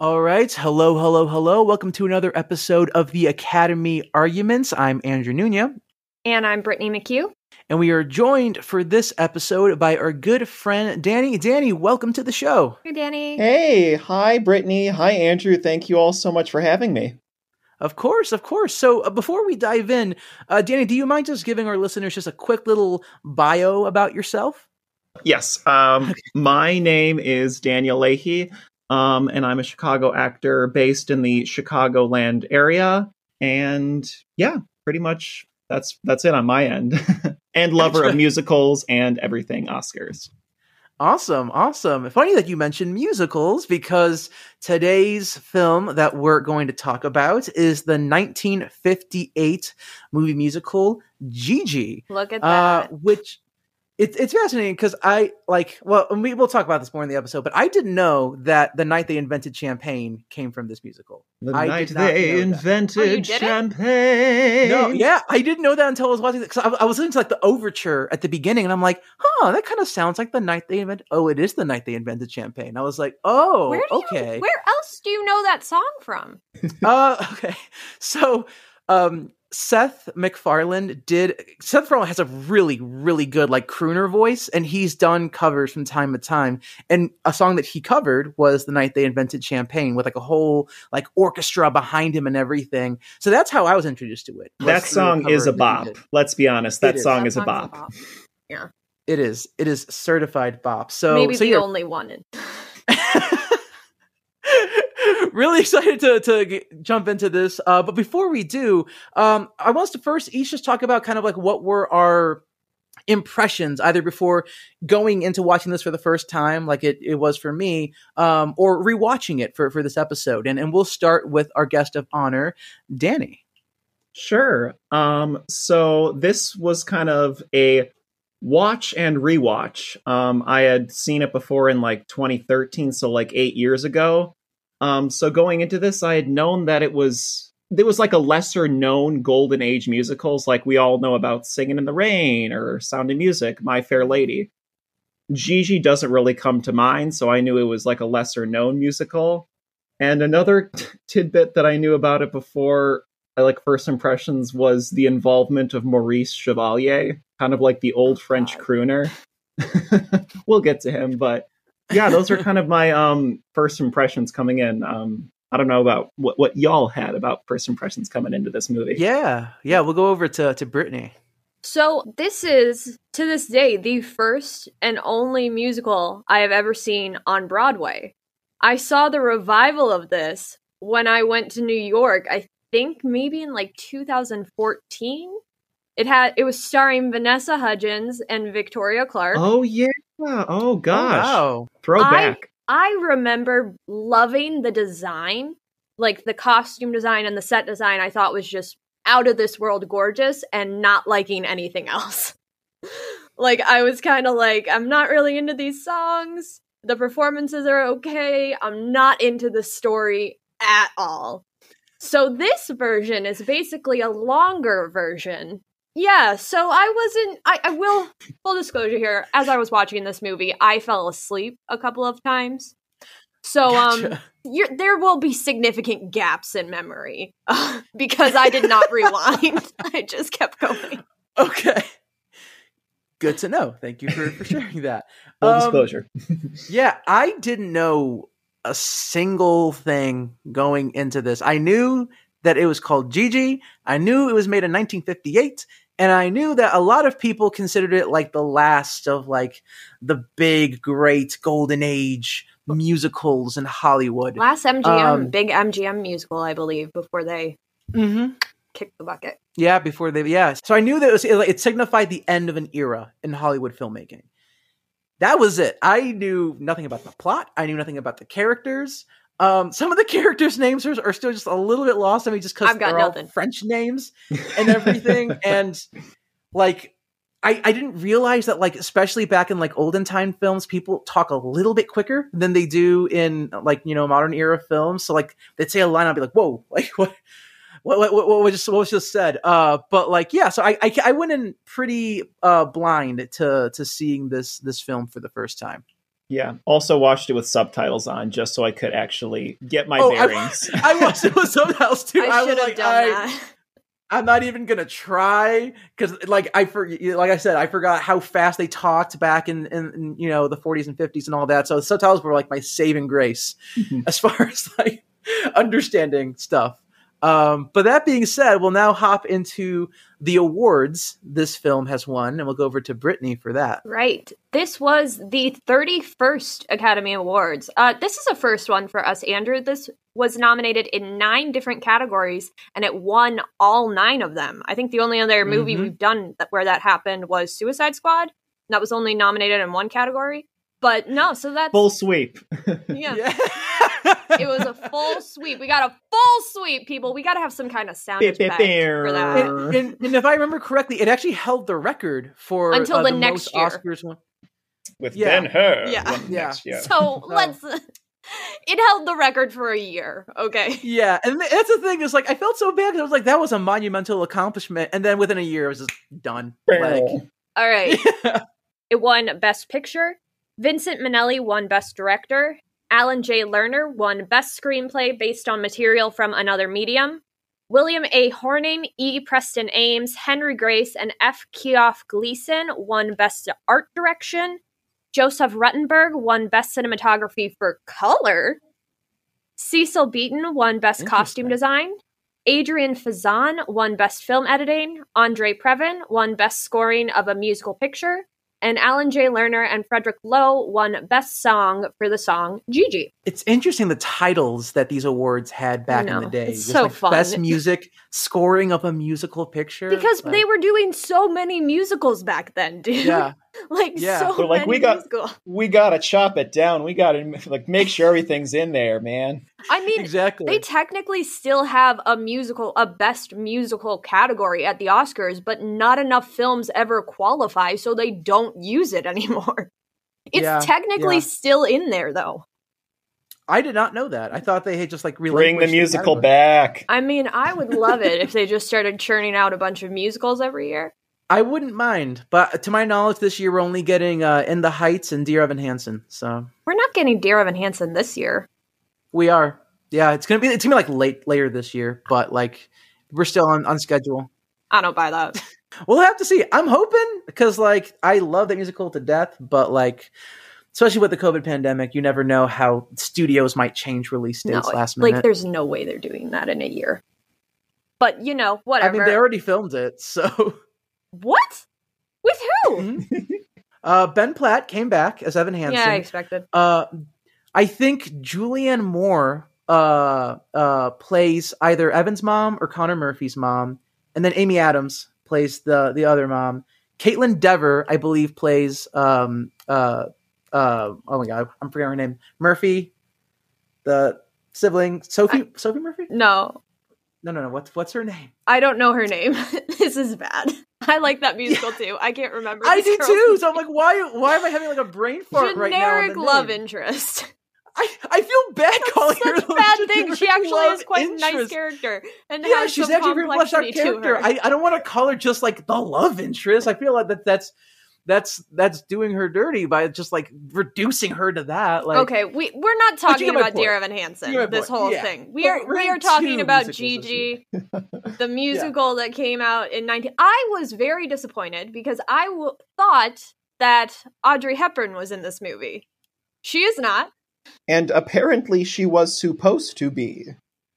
All right. Hello, hello, hello. Welcome to another episode of the Academy Arguments. I'm Andrew Nunez. And I'm Brittney McHugh. And we are joined for this episode by our good friend Danny. Danny, welcome to the show. Hey, Danny. Hey, hi, Brittney. Hi, Andrew. Thank you all so much for having me. Of course, of course. So uh, before we dive in, uh, Danny, do you mind just giving our listeners just a quick little bio about yourself? Yes. Um. My name is Daniel Leahy. Um, and I'm a Chicago actor based in the Chicagoland area. And yeah, pretty much that's that's it on my end. and lover of musicals and everything Oscars. Awesome, awesome. Funny that you mentioned musicals because today's film that we're going to talk about is the 1958 movie musical Gigi. Look at that. Uh, which it's it's fascinating because I like well we will talk about this more in the episode, but I didn't know that the night they invented champagne came from this musical. The I night they invented oh, champagne. No, yeah, I didn't know that until I was watching because I, I, was listening to like the overture at the beginning, and I'm like, huh, that kind of sounds like the night they invented. Oh, it is the night they invented champagne. I was like, oh, where okay. You, where else do you know that song from? uh, okay, so um Seth MacFarlane did Seth MacFarlane has a really really good like crooner voice and he's done covers from time to time. And a song that he covered was the night they invented champagne with like a whole like orchestra behind him and everything. So that's how I was introduced to it. That song is a bop. Let's be honest that song is, is a, bop. a bop. yeah. It is. It is certified bop. So maybe so the only one in- really excited to to jump into this. Uh, but before we do, um, I want us to first each just talk about kind of like what were our impressions either before going into watching this for the first time like it, it was for me um, or rewatching it for, for this episode. And, and we'll start with our guest of honor danny. Sure. Um, so this was kind of a watch and rewatch. Um, i had seen it before in like 2013 so like eight years ago um, so going into this, I had known that it was there was like a lesser known golden age musicals, like we all know about Singing in the Rain or Sound of Music, My Fair Lady. Gigi doesn't really come to mind, so I knew it was like a lesser known musical. And another t- tidbit that I knew about it before I like first impressions was the involvement of Maurice Chevalier, kind of like the old French crooner. we'll get to him, but yeah, those are kind of my um, first impressions coming in. Um, I don't know about what, what y'all had about first impressions coming into this movie. Yeah, yeah, we'll go over to to Brittney. So this is to this day the first and only musical I have ever seen on Broadway. I saw the revival of this when I went to New York. I think maybe in like 2014. It had it was starring Vanessa Hudgens and Victoria Clark. Oh yeah. Oh, oh gosh. Oh, wow. Throwback. I, I remember loving the design, like the costume design and the set design. I thought was just out of this world gorgeous, and not liking anything else. like I was kind of like, I'm not really into these songs. The performances are okay. I'm not into the story at all. So this version is basically a longer version yeah, so I wasn't. I, I will full disclosure here. As I was watching this movie, I fell asleep a couple of times. So gotcha. um, there will be significant gaps in memory uh, because I did not rewind. I just kept going. Okay. Good to know. Thank you for, for sharing that. Full um, disclosure. yeah, I didn't know a single thing going into this. I knew that it was called Gigi. I knew it was made in 1958 and I knew that a lot of people considered it like the last of like the big, great golden age musicals in Hollywood. Last MGM, um, big MGM musical, I believe, before they mm-hmm. kicked the bucket. Yeah, before they, yeah. So I knew that it, was, it, it signified the end of an era in Hollywood filmmaking. That was it. I knew nothing about the plot. I knew nothing about the characters. Um, some of the characters' names are, are still just a little bit lost I mean, just because they're nothing. all French names and everything. and like, I I didn't realize that like, especially back in like olden time films, people talk a little bit quicker than they do in like you know modern era films. So like, they'd say a line, I'd be like, "Whoa, like what?" What, what, what, was just what was just said? Uh, but like, yeah. So I, I, I went in pretty uh, blind to to seeing this this film for the first time. Yeah. Also watched it with subtitles on just so I could actually get my Oh, bearings. I watched it with subtitles too. I was should have like, done I, that. I'm not even gonna try because, like, I for like I said, I forgot how fast they talked back in, in, in you know the 40s and 50s and all that. So the subtitles were like my saving grace Mhm. as far as like understanding stuff. Um, but that being said, we'll now hop into the awards this film has won, and we'll go over to Brittney for that. Right. This was the 31st Academy Awards. Uh, this is a first one for us, Andrew. This was nominated in nine different categories, and it won all nine of them. I think the only other movie Mhm. we've done that, where that happened was Suicide Squad. That was only nominated in one category. But no, so that's Full sweep. yeah. It was a full sweep. We got a full sweep, people. We got to have some kind of sound Beep, beep, for that. and, and, and if I remember correctly, it actually held the record for Until uh, the the next most year. Oscars one. With Yeah. Ben Hur. Yeah. won Yeah. So let's. It held the record for a year. Okay. Yeah, and that's the thing is like I felt so bad because I was like that was a monumental accomplishment, and then within a year it was just done. Like, All right. It won Best Picture. Vincent Minnelli won Best Director. Alan J. Lerner won Best Screenplay based on material from another medium. William A. Horning, E. Preston Ames, Henry Grace, and F. Keough Gleason won Best Art Direction. Joseph Ruttenberg won Best Cinematography for Color. Cecil Beaton won Best Costume Design. Adrienne Fazan won Best Film Editing. Andre Previn won Best Scoring of a Musical Picture. And Alan J. Lerner and Frederick Loewe won Best Song for the song Gigi. it's interesting the titles that these awards had back in the day. it's Just, so like, fun. Best music, scoring of a musical picture. Because like, they were doing so many musicals back then, dude. yeah, like Yeah. so like, many we got- musicals. We gotta chop it down. We gotta like make sure everything's in there, man. I mean, exactly. They technically still have a musical, a best musical category at the Oscars, but not enough films ever qualify, so they don't use it anymore. It's Yeah, technically yeah. still in there, though. I did not know that. I thought they had just like really Bring the musical category. back. I mean, I would love it if they just started churning out a bunch of musicals every year. I wouldn't mind, but to my knowledge, this year we're only getting uh, In the Heights and Dear Evan Hansen. So We're not getting Dear Evan Hansen this year. we are. Yeah, it's gonna be it's gonna be like late later this year, but like we're still on on schedule. I don't buy that. We'll have to see. I'm hoping because like I love that musical to death, but like especially with the COVID pandemic, you never know how studios might change release No, dates last minute. like there's no way they're doing that in a year. But you know, whatever. I mean, they already filmed it, so what? With who? Uh, Ben Platt came back as Evan Hansen. Yeah, I expected. Uh, I think Julianne Moore uh, uh, plays either Evan's mom or Connor Murphy's mom, and then Amy Adams plays the the other mom. Kaitlyn Dever, I believe, plays um, uh, uh, oh my god, I'm forgetting her name. Murphy, the sibling Sophie Sophie Murphy. No, No, no, no. What's what's her name? I don't know her name. this is bad. I like that musical too. I can't remember. I do too. So I'm like, why why am I having like a brain fart right now? Generic love name? interest. I, I feel bad calling her a bad thing. She actually is quite a nice character, and Yeah, she's actually a very fleshed out character. I, I don't want to call her just like the love interest. I feel like that that's that's that's doing her dirty by just like reducing her to that. Like okay, we we're not talking about Dear point. Evan Hansen. You get my This point. whole Yeah. thing. We But are we're we in are talking about Gigi, the musical that came out in 19. I was very disappointed because I w- thought that Audrey Hepburn was in this movie. She is not. And apparently she was supposed to be.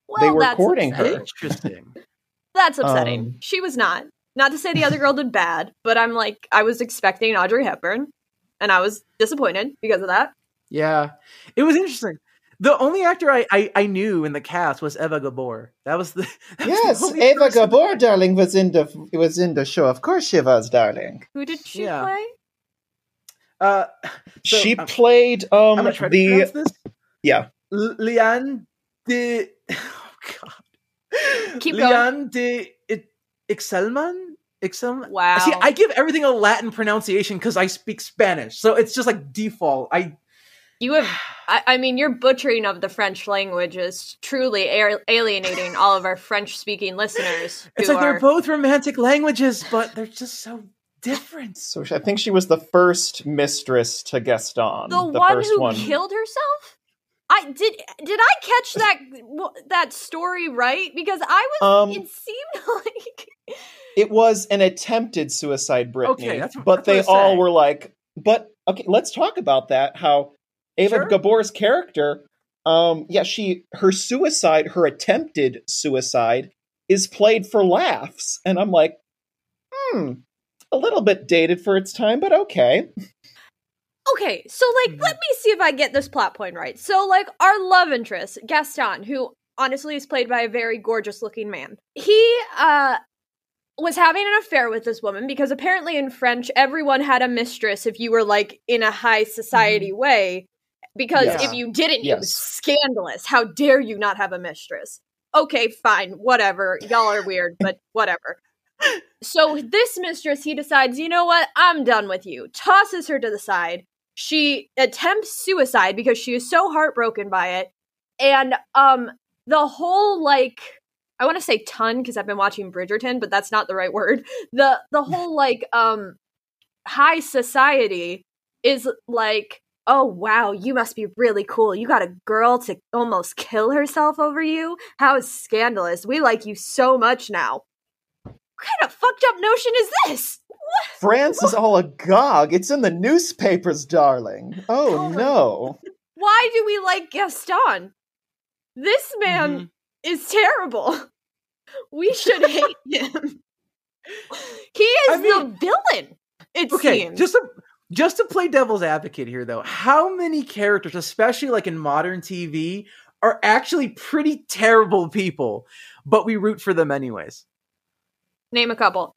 Well, They were that's courting her. interesting. That's upsetting. Um, she was not. Not to say the other girl did bad, but I'm like, I was expecting Audrey Hepburn, and I was disappointed because of that. yeah, it was interesting. The only actor I, I, I knew in the cast was Eva Gabor. That was the that was the Yes, Eva Gabor, darling, was in the was in the show. Of course she was, darling. Who did she Yeah. play? Uh, So, she um, played I'm um gonna try the pronounce this. yeah. L- Liane de. Oh God. Keep Liane de I- Ixelman. Ixelman. Wow. See, I give everything a Latin pronunciation because I speak Spanish, so it's just like default. I You have, I, I mean, your butchering of the French language is truly a- alienating all of our French speaking listeners. it's like are, they're both romantic languages, but they're just so different So I think she was the first mistress to Gaston. The, one first who one. killed herself? I did did I catch that that story right? Because I was Um, it seemed like It was an attempted suicide, Brittney. Okay, that's what- but that's what I they all saying. were like, but okay, let's talk about that. How Eva Sure. Gabor's character, um, yeah, she her suicide, her attempted suicide, is played for laughs, and I'm like, hmm, a little bit dated for its time, but okay. Okay, so like Mhm. let me see if I get this plot point right. So like our love interest, Gaston, who honestly is played by a very gorgeous looking man. He uh was having an affair with this woman because apparently in French everyone had a mistress if you were like in a high society way because Yes. if you didn't it was scandalous. How dare you not have a mistress? Okay, fine, whatever. Y'all are weird, but whatever. So this mistress, he decides, you know what? I'm done with you. Tosses her to the side. She attempts suicide because she is so heartbroken by it. And um the whole like I want to say ton because I've been watching Bridgerton, but that's not the right word. The the whole like um high society is like, "Oh wow, you must be really cool. You got a girl to almost kill herself over you? How scandalous. We like you so much now." What kind of fucked up notion is this? France is all agog. It's in the newspapers, darling. Oh, Oh no. Why do we like Gaston? This man Mhm. is terrible. We should hate him. He is I the villain. It Okay, seems. just to just to play devil's advocate here, though, how many characters, especially like in modern TV, are actually pretty terrible people, but we root for them anyways? Name a couple.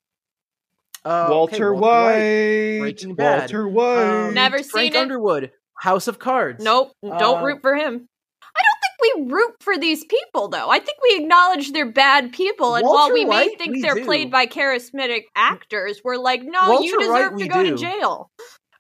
Uh, okay, Walter White. Breaking Bad. Walter White. Um, Never Frank seen it. Underwood, House of Cards. Nope. Don't Uh, root for him. I don't think we root for these people, though. I think we acknowledge they're bad people, and while Walter we may think we they're do. played by charismatic actors, we're like, no, you Walter White, deserve to we go to jail.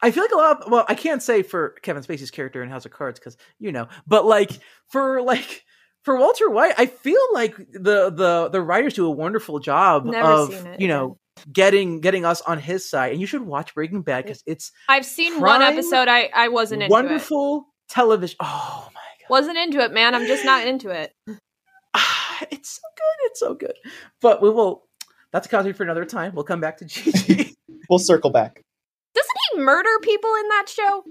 I feel like a lot. Of, well, I can't say for Kevin Spacey's character in House of Cards because you know, but like for like for Walter White, I feel like the the the writers do a wonderful job Never of you know getting getting us on his side, and you should watch Breaking Bad because it's I've seen one episode. I I wasn't into it. wonderful television. Oh my god, Wasn't into it, man. I'm just not into it. Ah, it's so good, it's so good. But we will. That's a cause for another time. We'll come back to Gigi. We'll circle back. Doesn't he murder people in that show?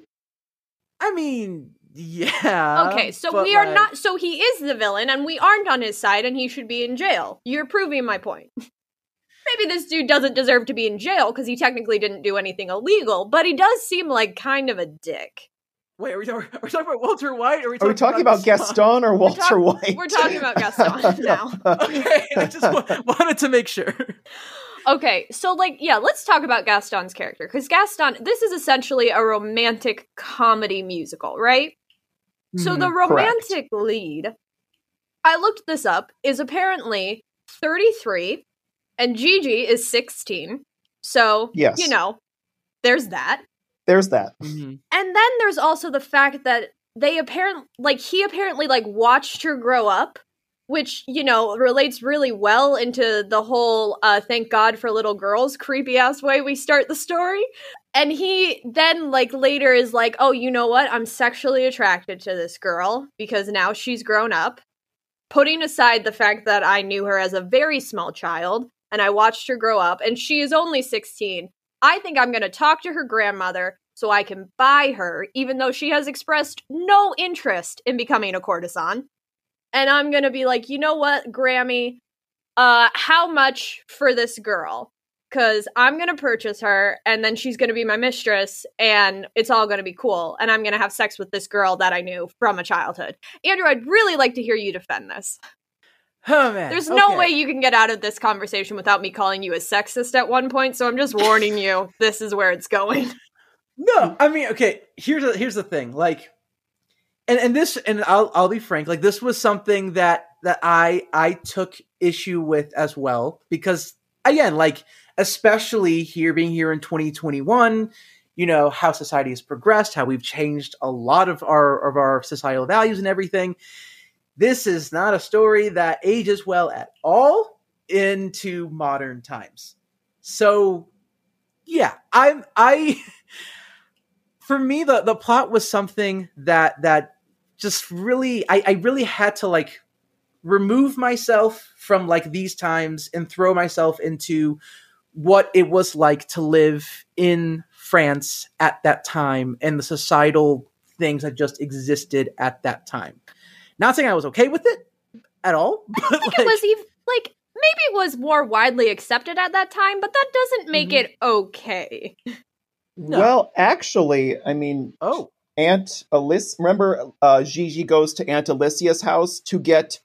I mean, yeah. Okay, so we are like- not. So he is the villain, and we aren't on his side, and he should be in jail. You're proving my point. Maybe this dude doesn't deserve to be in jail because he technically didn't do anything illegal, but he does seem like kind of a dick. Wait, are we, talking, are we talking about Walter White? Or are we Are we talking about Gaston or Walter talk- White? we're talking about Gaston now. Okay, I just wa- wanted to make sure. Okay, so like, yeah, let's talk about Gaston's character because Gaston, this is essentially a romantic comedy musical, right? So the Mhm. correct. romantic lead, I looked this up, is apparently 33, and Gigi is 16. So, Yes. you know, there's that. There's that. Mhm. And then there's also the fact that they apparently, like, he apparently, like, watched her grow up, which, you know, relates really well into the whole uh, thank God for little girls creepy ass way we start the story. And he then, like, later is like, oh, you know what? I'm sexually attracted to this girl because now she's grown up. Putting aside the fact that I knew her as a very small child and I watched her grow up, and she is only 16, I think I'm going to talk to her grandmother so I can buy her, even though she has expressed no interest in becoming a courtesan. And I'm going to be like, you know what, Grammy? Uh, how much for this girl? Because I'm going to purchase her, and then she's going to be my mistress, and it's all going to be cool. And I'm going to have sex with this girl that I knew from a childhood. Andrew, I'd really like to hear you defend this. Oh man, There's no okay. way you can get out of this conversation without me calling you a sexist at one point, so I'm just warning you. This is where it's going. No, I mean, okay. Here's a, here's the thing. Like, and and this, and I'll I'll be frank. Like, this was something that that I I took issue with as well because again, like, especially here being here in 2021, you know how society has progressed, how we've changed a lot of our of our societal values and everything. This is not a story that ages well at all into modern times. So yeah, I'm I for me the the plot was something that that just really I, I really had to like remove myself from like these times and throw myself into what it was like to live in France at that time and the societal things that just existed at that time. Not saying I was okay with it at all, but I think like, it was even like maybe it was more widely accepted at that time, but that doesn't make Mhm. it okay. No. Well, actually, I mean, oh Aunt Alicia. Remember, uh, Gigi goes to Aunt Alicia's house to get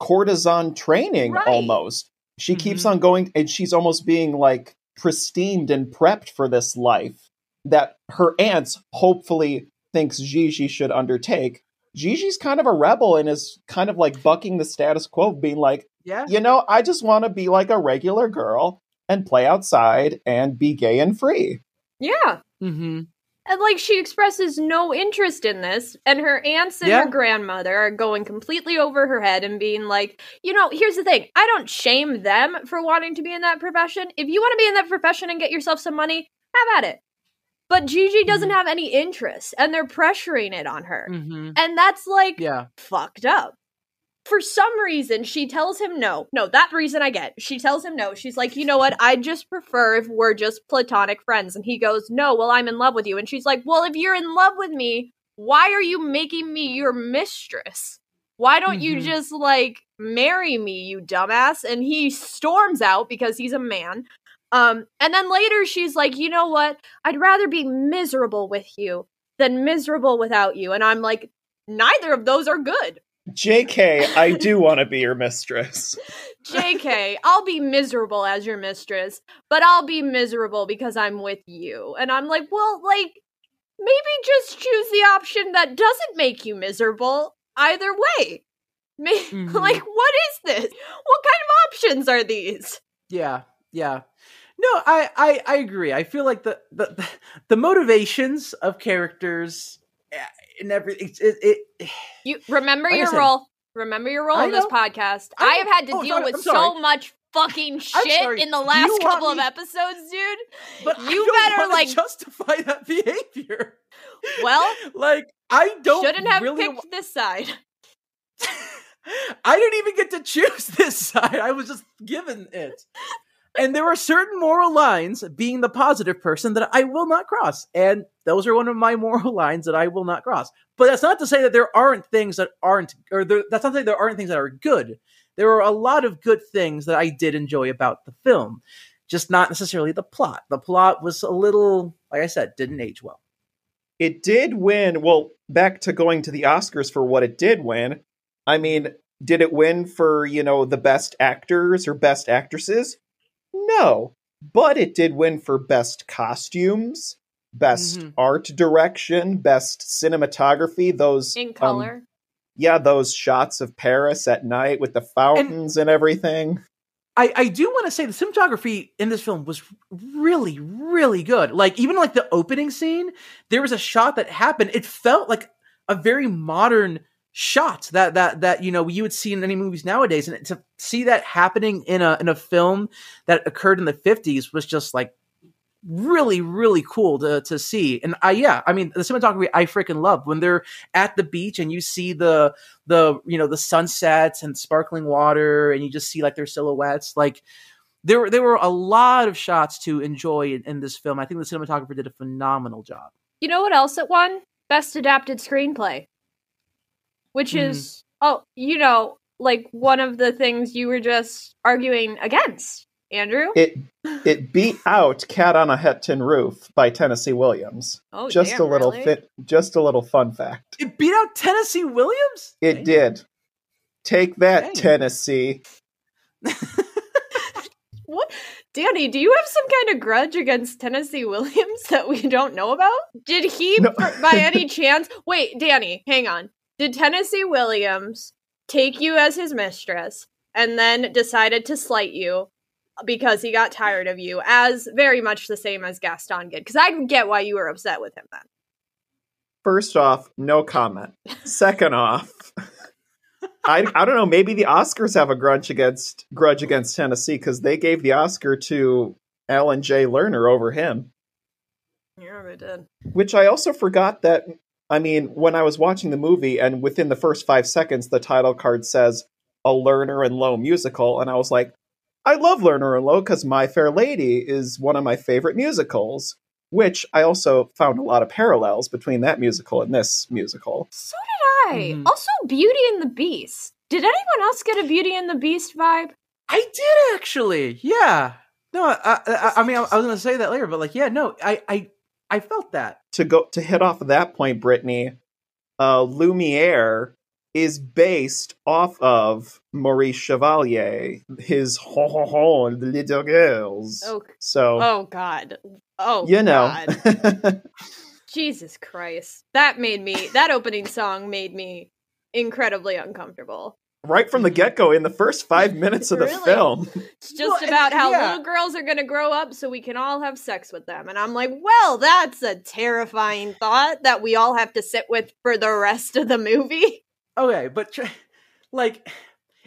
courtesan training. Right. Almost, she keeps Mhm. on going, and she's almost being like pristined and prepped for this life that her aunt hopefully thinks Gigi should undertake. Gigi's kind of a rebel and is kind of like bucking the status quo, being like, yeah. you know, I just want to be like a regular girl and play outside and be gay and free. Yeah. Mm-hmm. And like she expresses no interest in this, and her aunts and Yeah. her grandmother are going completely over her head and being like, you know, here's the thing. I don't shame them for wanting to be in that profession. If you want to be in that profession and get yourself some money, have at it. But Gigi doesn't Mhm. have any interest, and they're pressuring it on her. Mm-hmm. And that's like Yeah. fucked up. For some reason, she tells him no. No, that reason I get. She tells him no. She's like, you know what? I'd just prefer if we're just platonic friends. And he goes, no, well, I'm in love with you. And she's like, well, if you're in love with me, why are you making me your mistress? Why don't you Mhm. just like marry me, you dumbass? And he storms out because he's a man. Um, and then later she's like, you know what? I'd rather be miserable with you than miserable without you. And I'm like, neither of those are good. JK, I do want to be your mistress. JK, I'll be miserable as your mistress, but I'll be miserable because I'm with you. And I'm like, well, like, maybe just choose the option that doesn't make you miserable either way. Ma- Mhm. Like, what is this? What kind of options are these? Yeah, yeah. No, I, I, I agree. I feel like the, the the motivations of characters eh, and every it, it, it You remember Like your said- role. Remember your role in this podcast. I I, have had to Oh, deal sorry, with so much fucking shit in the last couple of episodes, dude. but You better, like- justify that behavior. Well, like I don't shouldn't have really. picked this side. I didn't even get to choose this side. I was just given it. And there are certain moral lines, being the positive person, that I will not cross. And those are one of my moral lines that I will not cross. But that's not to say that there aren't things that aren't, or there, that's not to say there aren't things that are good. There are a lot of good things that I did enjoy about the film, just not necessarily the plot. The plot was a little, like I said, didn't age well. It did win. Well, back to going to the Oscars for what it did win. I mean, did it win for, you know, the best actors or best actresses? No. But it did win for best costumes, best Mhm. art direction, best cinematography, those In um, color. yeah, those shots of Paris at night with the fountains and, everything. I, I do want to say the cinematography in this film was really, really good. Like even like the opening scene, there was a shot that happened. It felt like a very modern shot that that that you know you would see in any movies nowadays, and to see that happening in a in a film that occurred in the fifties was just like really really cool to to see. And i yeah i mean the cinematography i freaking love. When they're at the beach and you see the the you know the sunsets and sparkling water and you just see like their silhouettes like there were there were a lot of shots to enjoy in, in this film. I think the cinematographer did a phenomenal job. You know what else it won? Best adapted screenplay. Which Mhm. is oh, you know, like one of the things you were just arguing against, Andrew. It it beat out Cat on a Hot Tin Roof by Tennessee Williams. oh, just damn, a little really? fit just a little fun fact. it beat out tennessee williams It Dang. did. Take that, Dang. Tennessee. What? Danny, do you have some kind of grudge against Tennessee Williams that we don't know about? Did he, No. by any chance? Wait, Danny, hang on. Did Tennessee Williams take you as his mistress and then decided to slight you because he got tired of you, as very much the same as Gaston did? Because I can get why you were upset with him then. First off, no comment. Second off, I I don't know. Maybe the Oscars have a grudge against grudge against Tennessee because they gave the Oscar to Alan J. Lerner over him. Yeah, they did. Which I also forgot that. I mean, when I was watching the movie, and within the first five seconds, the title card says a Lerner and Loewe musical, and I was like, I love Lerner and Loewe because My Fair Lady is one of my favorite musicals. Which I also found a lot of parallels between that musical and this musical. So did I. Mhm. Also, Beauty and the Beast. Did anyone else get a Beauty and the Beast vibe? I did actually. Yeah. No, I, I, I mean, I, I was going to say that later, but like, yeah, no, I, I, I felt that. To go to hit off of that point, Brittney, uh, Lumiere is based off of Maurice Chevalier, his ho ho ho the little girls. Oh, So oh God. Oh, you know, God. Jesus Christ. That made me, that opening song made me incredibly uncomfortable. Right from the get go, in the first five minutes of the Really? film, It's just Well, and- about how yeah. little girls are going to grow up so we can all have sex with them. And I'm like, well, that's a terrifying thought that we all have to sit with for the rest of the movie. Okay, but tr- like,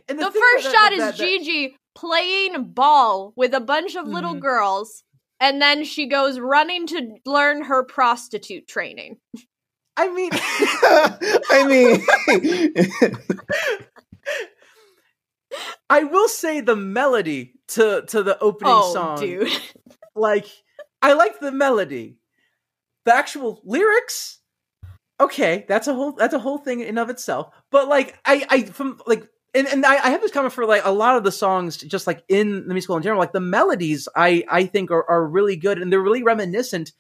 and The thing first that- shot that- is that- that- Gigi playing ball with a bunch of little Mhm. girls. And then she goes running to learn her prostitute training. I mean, I mean, I will say the melody to to the opening Oh, song, dude. like, I like the melody. The actual lyrics, okay, that's a whole that's a whole thing in of itself. But like, I I from like. And, and I, I have this comment for like a lot of the songs, just like in the musical in general, like the melodies, I I think are, are really good and they're really reminiscent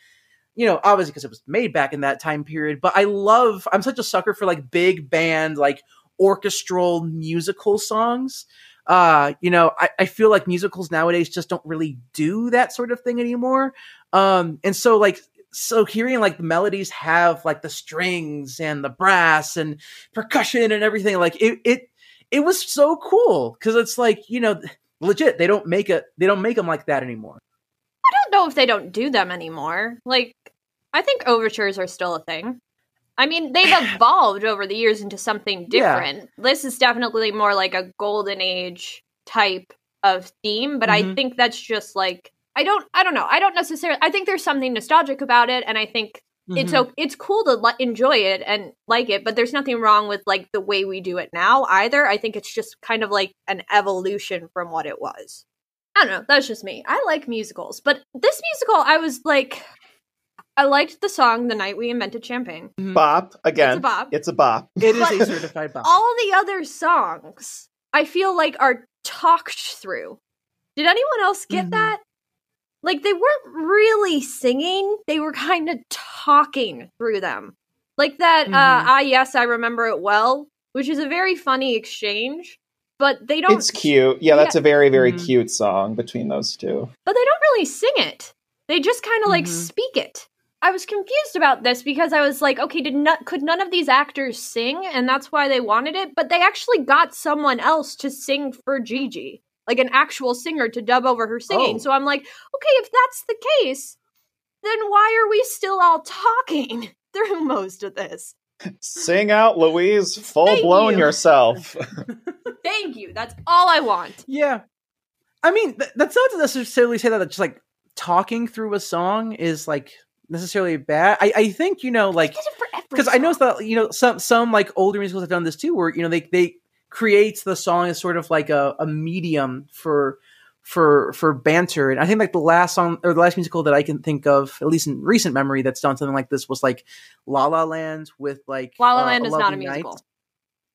you know, obviously because it was made back in that time period. But I love, I'm such a sucker for like big band, like orchestral musical songs. Uh, you know, I, I feel like musicals nowadays just don't really do that sort of thing anymore. Um, and so like, so hearing like the melodies have like the strings and the brass and percussion and everything, like it, it, it was so cool because it's like, you know, legit, they don't make it, they don't make them like that anymore. I don't know if they don't do them anymore. Like, I think overtures are still a thing. I mean, they've evolved over the years into something Yeah. different. This is definitely more like a golden age type of theme, but I Mhm. think that's just like I don't I don't know. I don't necessarily I think there's something nostalgic about it and I think it's Mhm. o- it's cool to li- enjoy it and like it, but there's nothing wrong with like the way we do it now either. I think it's just kind of like an evolution from what it was. I don't know. That's just me. I like musicals, but this musical, I was like, I liked the song "The Night We Invented Champagne." bop again. It's a bop. It's a bop. It is a certified bop. All the other songs, I feel like, are talked through. Did anyone else get Mhm. that? Like they weren't really singing; they were kind of talking through them, like that. Mhm. Uh, ah, yes, I remember it well, which is a very funny exchange. But they don't. It's cute. Yeah, that's a very, very Mhm. cute song between those two. but they don't really sing it. They just kind of like Mhm. speak it. I was confused about this because I was like, okay, did not could none of these actors sing, and that's why they wanted it? But they actually got someone else to sing for Gigi, like an actual singer to dub over her singing. Oh. So I'm like, okay, if that's the case, then why are we still all talking through most of this? Sing out, Louise. Full Thank blown you. yourself. Thank you. That's all I want. Yeah. I mean, th- that's not to necessarily say that just like talking through a song is like necessarily bad. I, I think, you know, like, Did it for every because I noticed that, you know, some, some like older musicals have done this too, where, you know, they, they create the song as sort of like a, a medium for, for, for banter. And I think like the last song or the last musical that I can think of, at least in recent memory, that's done something like this was like La La Land with like, La La uh, Land is not a Lovely Night.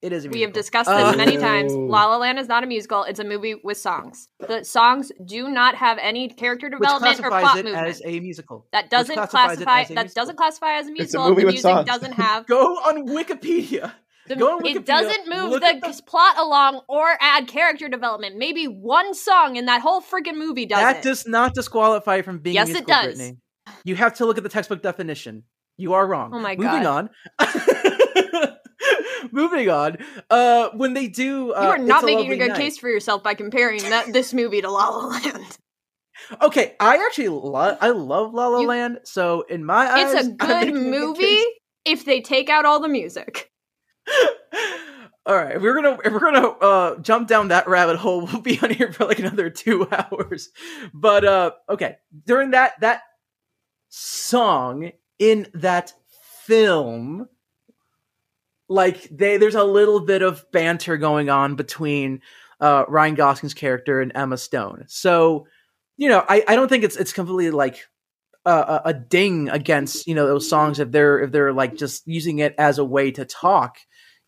Musical. It is a We have discussed this Uh, many times. Oh. La La Land is not a musical; it's a movie with songs. The songs do not have any character which development or classifies plot it movement. as a musical. that doesn't classifies it classify. as a That musical. doesn't classify as a It's a movie the with music songs. doesn't have. Go on Wikipedia. The, go on Wikipedia, it doesn't move the, the- plot along or add character development. Maybe one song in that whole freaking movie does that it. does not disqualify from being Yes, a it musical, does. Brittney. You have to look at the textbook definition. You are wrong. Oh my god. Moving on. Moving on. Uh, when they do, uh, you are not making a good Night- case for yourself by comparing that this movie to La La Land. Okay, I actually love. I love La La You- Land. So in my eyes, It's a good making a movie if they take out all the music. All right, if we're gonna if we're gonna uh, jump down that rabbit hole, we'll be on here for like another two hours. But uh, okay, during that that song in that film, like they there's a little bit of banter going on between uh, Ryan Gosling's character and Emma Stone. So you know, I, I don't think it's it's completely like a, a ding against you know those songs if they're if they're like just using it as a way to talk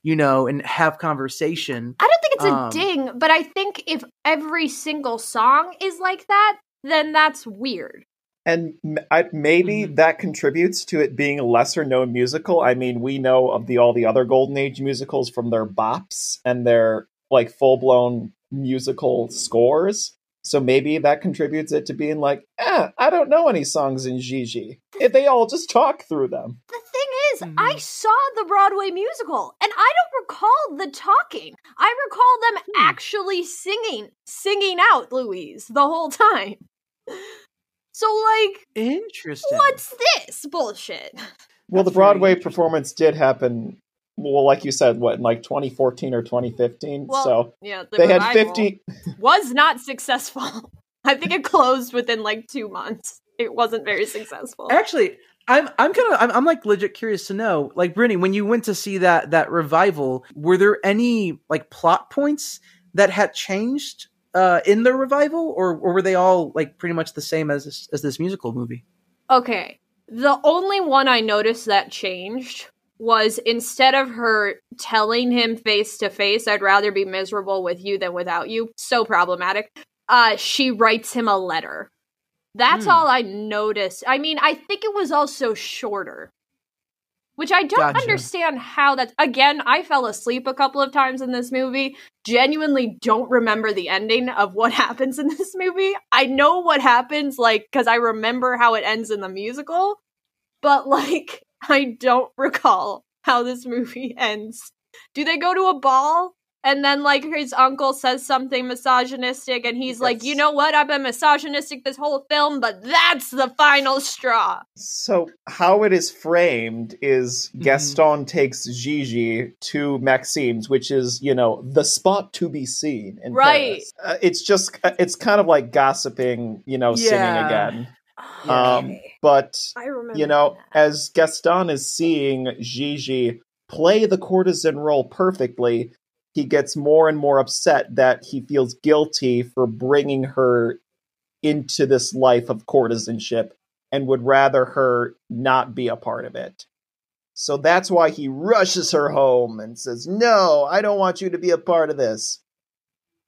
you know, and have conversation. I don't think it's a Um, ding, but I think if every single song is like that, then that's weird. And m- I, maybe Mhm. that contributes to it being a lesser known musical. I mean, we know of the all the other Golden Age musicals from their bops and their like full blown musical scores. So maybe that contributes it to being like, eh, I don't know any songs in Gigi. If they all just talk through them. The thing is, Mhm. I saw the Broadway musical and I don't recall the talking. I recall them Hmm. actually singing, singing out Louise the whole time. So, like, Interesting. what's this bullshit? Well, That's the Broadway performance did happen. Well, like you said, what in like 2014 or 2015. Well, so yeah, the they had revival 50. was not successful. I think it closed within like two months. It wasn't very successful. Actually, I'm I'm kind of I'm, I'm like legit curious to know, like Brittney, when you went to see that that revival, were there any like plot points that had changed uh, in the revival, or or were they all like pretty much the same as this, as this musical movie? Okay. The only one I noticed that changed was instead of her telling him face to face, I'd rather be miserable with you than without you. So problematic. Uh, she writes him a letter. That's Hmm. all I noticed. I mean, I think it was also shorter. Which I don't Gotcha. understand how that again, I fell asleep a couple of times in this movie. Genuinely don't remember the ending of what happens in this movie. I know what happens like cuz I remember how it ends in the musical, but like I don't recall how this movie ends. Do they go to a ball and then like his uncle says something misogynistic and he's like, "You know what? I've been misogynistic this whole film, but that's the final straw." So how it is framed is Mhm. Gaston takes Gigi to Maxim's, which is you know the spot to be seen. In Right. Paris. Uh, it's just it's kind of like gossiping, you know, singing again. Yeah. Um, but I remember. you know, that. as Gaston is seeing Gigi play the courtesan role perfectly, he gets more and more upset that he feels guilty for bringing her into this life of courtesanship and would rather her not be a part of it. So that's why he rushes her home and says, No, I don't want you to be a part of this.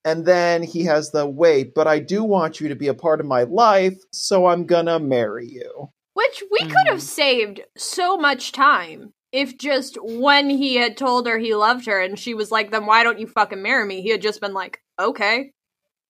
And then he has the wait, but I do want you to be a part of my life, so I'm gonna marry you. Which we could have Mhm. saved so much time if just when he had told her he loved her and she was like, then why don't you fucking marry me? He had just been like, okay.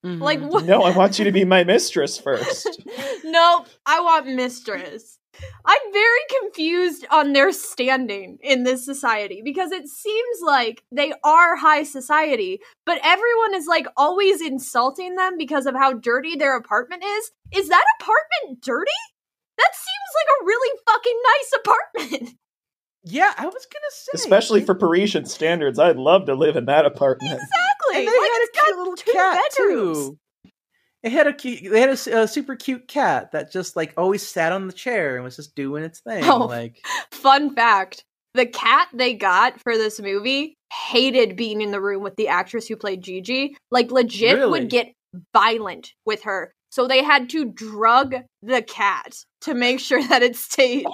Mhm. Like, what? No, I want you to be my mistress first. nope, I want mistress. I'm very confused on their standing in this society because it seems like they are high society, but everyone is like always insulting them because of how dirty their apartment is. Is that apartment dirty? That seems like a really fucking nice apartment. yeah, I was gonna say, Especially for Parisian standards, I'd love to live in that apartment. Exactly. and they like had a cute little two cat bedrooms. too. It had a cute. They had a, s- a super cute cat that just like always sat on the chair and was just doing its thing. Oh. Like, Fun fact the cat they got for this movie hated being in the room with the actress who played Gigi. Like, legit Really? would get violent with her. So they had to drug the cat to make sure that it stayed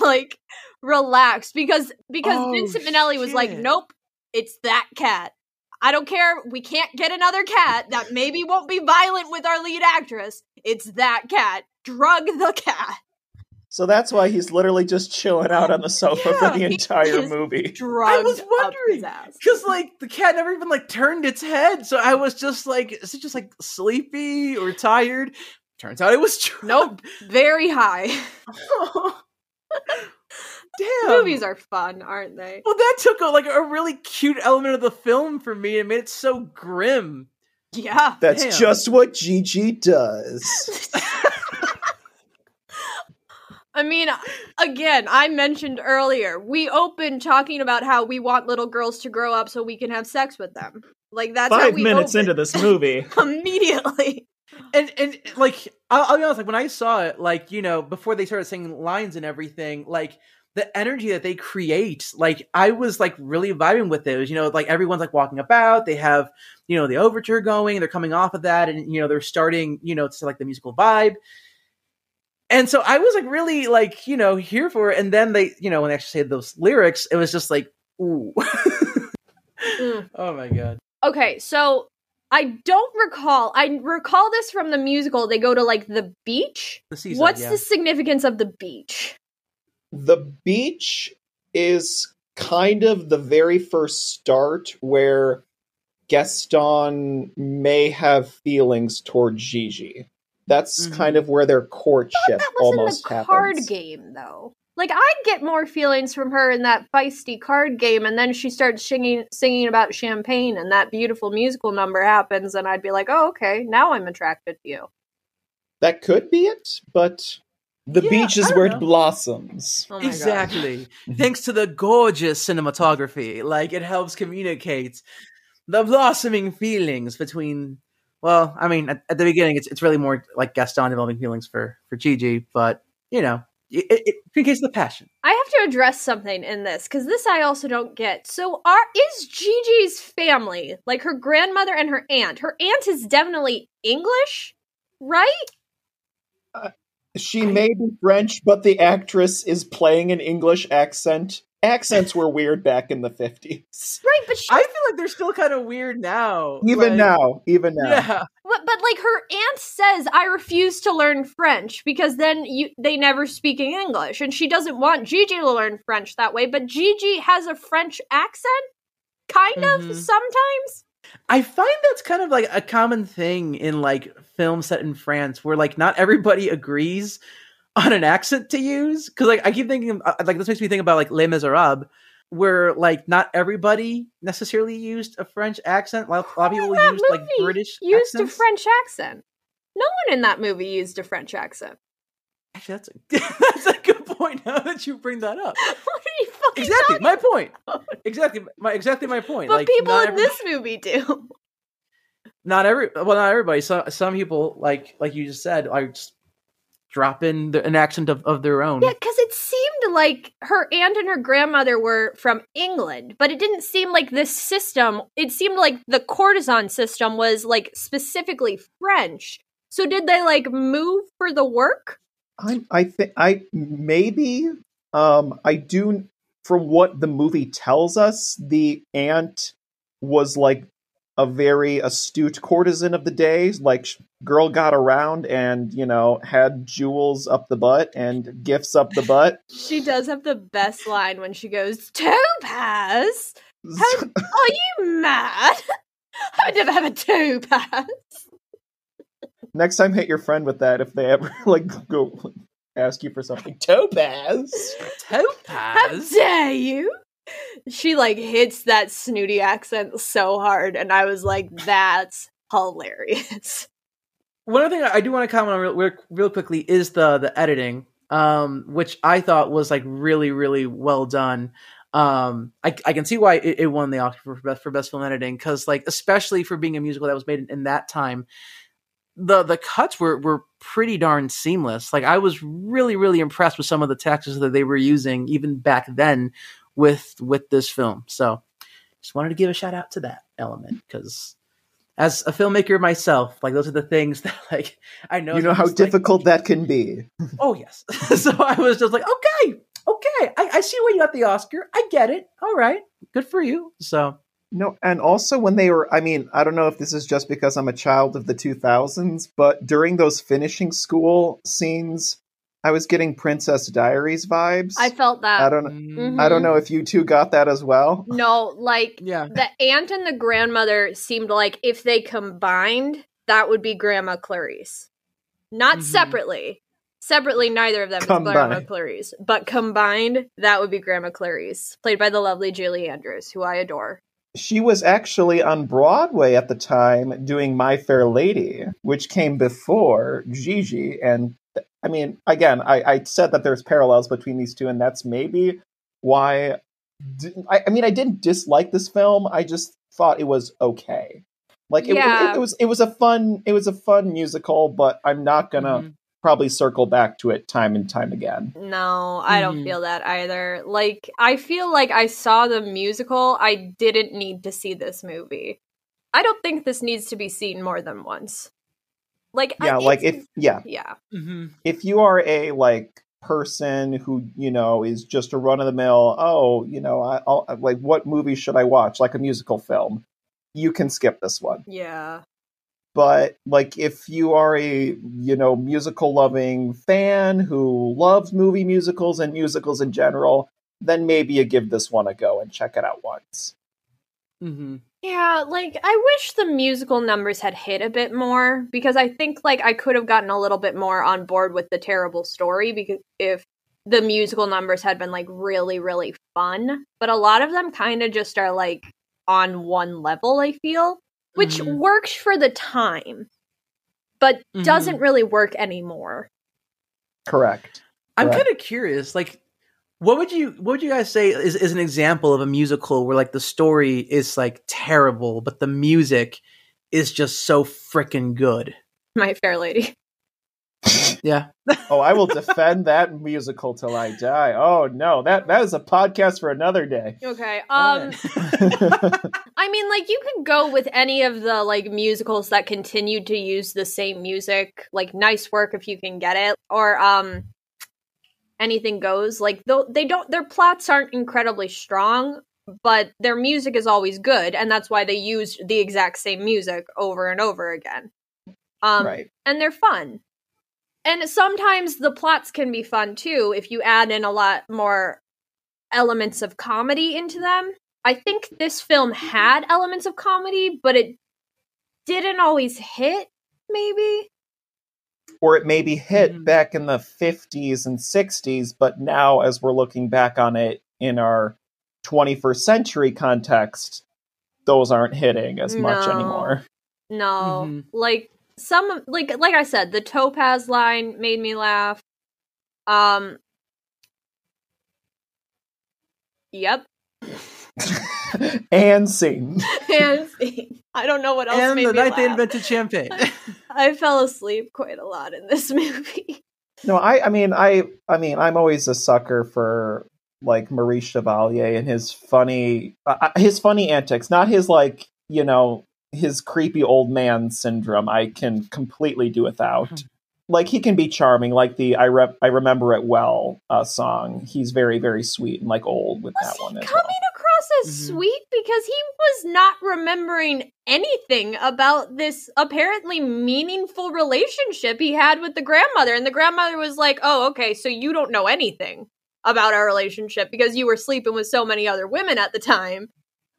like relaxed because because Oh, Vincent Minnelli was like, nope, it's that cat. I don't care. We can't get another cat that maybe won't be violent with our lead actress. It's that cat. Drug the cat. So that's why he's literally just chilling out on the sofa Yeah, for the entire is movie. I was wondering, his ass. because like the cat never even like turned its head, so I was just like, is it just like sleepy or tired? Turns out it was true. Nope. Very high. Damn. Movies are fun, aren't they? Well, that took a, like a really cute element of the film for me and made it so grim. Yeah. That's Damn. just what Gigi does. I mean, again, I mentioned earlier, we opened talking about how we want little girls to grow up so we can have sex with them. Like that's how Five we minutes opened. into this movie. immediately. and and like I'll, I'll be honest, like when I saw it, like you know, before they started singing lines and everything, like the energy that they create, like I was like really vibing with those. You know, like everyone's like walking about. They have you know the overture going. They're coming off of that, and you know they're starting you know to like the musical vibe. And so I was like really like you know here for it. And then they you know when they actually said those lyrics, it was just like ooh, Mm. oh my god. Okay, so I don't recall. I recall this from the musical. They go to like the beach. The seaside, What's yeah. the significance of the beach? The beach is kind of the very first start where Gaston may have feelings toward Gigi. That's Mhm. kind of where their courtship That was almost in the card happens. game, though. Like I get more feelings from her in that feisty card game, and then she starts singing singing about champagne, and that beautiful musical number happens, and I'd be like, "Oh, okay, now I'm attracted to you." That could be it, but the Yeah, beach is where know. it blossoms. Oh my exactly thanks to the gorgeous cinematography like it helps communicate the blossoming feelings between well i mean at, at the beginning it's, it's really more like gaston developing feelings for for gigi but you know it, it, it the passion I have to address something in this because this I also don't get. So, are is Gigi's family like her grandmother and her aunt? Her aunt is definitely English, right? Uh, she may be French, but the actress is playing an English accent. Accents were weird back in the 50s. Right, but she, i feel like they're still kind of weird now Even like- now, even now. yeah but, but like her aunt says, I refuse to learn French because then you they never speaking English, and she doesn't want Gigi to learn French that way. But Gigi has a French accent, kind Mhm. of sometimes. I find that's kind of like a common thing in like films set in France where like not everybody agrees on an accent to use because like I keep thinking uh, like this makes me think about like Les Miserables where like not everybody necessarily used a French accent. A lot, a lot of people used like British Used accents. a French accent. No one in that movie used a French accent. Actually, that's a that's a good point. Now that you bring that up, what are you fucking exactly my point. Exactly my exactly my point. But like people in every- this movie do. not every well not everybody some some people like like you just said are just drop in the, an accent of, of their own Yeah, because it seemed like her aunt and her grandmother were from England, but it didn't seem like this system. It seemed like the courtesan system was like specifically French. So did they like move for the work? I I think I maybe um I do from what the movie tells us, the aunt was like a very astute courtesan of the day. Like girl got around and you know had jewels up the butt and gifts up the butt. She does have the best line when she goes, Topaz? How- Are you mad? I would never have a topaz. Next time, hit your friend with that if they ever like go ask you for something. Topaz. Topaz? How dare you? She like hits that snooty accent so hard, and I was like, that's hilarious. one other thing i do want to comment on real, real, real quickly is the the editing um which i thought was like really really well done um i, I can see why it, it won the oscar for best for best film editing because like especially for being a musical that was made in, in that time the the cuts were were pretty darn seamless. Like I was really really impressed with some of the textures that they were using even back then with with this film. So just wanted to give a shout out to that element because as a filmmaker myself, like those are the things that like I know You know how it's like- difficult that can be. oh yes. so I was just like, okay, okay, I, I see where you got the Oscar. I get it. All right, good for you. So No, and also when they were, I mean, I don't know if this is just because I'm a child of the 2000s, but during those finishing school scenes, I was getting Princess Diaries vibes. I felt that. I don't mm, I don't know if you two got that as well. no, like yeah. the aunt and the grandmother seemed like if they combined, that would be Grandma Clarice. Not Mhm. separately. Separately, neither of them is Grandma Clarice. But combined, that would be Grandma Clarice, played by the lovely Julie Andrews, who I adore. She was actually on Broadway at the time doing My Fair Lady, which came before Gigi, and th- I mean, again, I, I said that there's parallels between these two, and that's maybe why. I, I mean, I didn't dislike this film. I just thought it was okay. Like it, Yeah. it, it was, it was a fun, it was a fun musical, but I'm not gonna Mhm. probably circle back to it time and time again. No, I don't Mhm. feel that either. Like, I feel like I saw the musical. I didn't need to see this movie. I don't think this needs to be seen more than once. Like, I- Yeah, like if yeah, yeah, Mm-hmm. if you are a like person who you know is just a run of the mill oh you know I, I'll like what movie should i watch? Like a musical film you can skip this one. Yeah, but like if you are a you know musical loving fan who loves movie musicals and musicals in general then maybe you give this one a go and check it out once. Mm-hmm. Yeah. Like, I wish the musical numbers had hit a bit more because I think like I could have gotten a little bit more on board with the terrible story because if the musical numbers had been like really really fun, but a lot of them kind of just are like on one level. I feel which Mhm. worked for the time, but Mhm. doesn't really work anymore. correct I'm kind of curious, like, what would you what would you guys say is, is an example of a musical where like the story is like terrible, but the music is just so freaking good? My Fair Lady. Yeah. oh i will defend that musical till i die oh no that that is a podcast for another day Okay. Um I mean like you could go with any of the like musicals that continued to use the same music, like Nice Work if you can get it or um anything goes. Like though they don't their plots aren't incredibly strong, but their music is always good and that's why they used the exact same music over and over again. Um right and they're fun. And sometimes the plots can be fun too if you add in a lot more elements of comedy into them. I think this film had elements of comedy, but it didn't always hit, maybe. Or it maybe hit Mhm. back in the 50s and 60s, but now as we're looking back on it in our 21st century context, those aren't hitting as much anymore. No. Mhm. Like some like like I said, the topaz line made me laugh. Um Yep. and Satan. and Satan. I don't know what else and made the me night they invented champagne. I fell asleep quite a lot in this movie. No, I I mean I I mean I'm always a sucker for like Maurice Chevalier and his funny uh, his funny antics, not his like, you know, his creepy old man syndrome. I can completely do without. like he can be charming like the I re- I remember it well uh, song. He's very very sweet and like old with Was that he one coming well. across as Mhm. sweet because he was not remembering anything about this apparently meaningful relationship he had with the grandmother and the grandmother was like oh okay so you don't know anything about our relationship because you were sleeping with so many other women at the time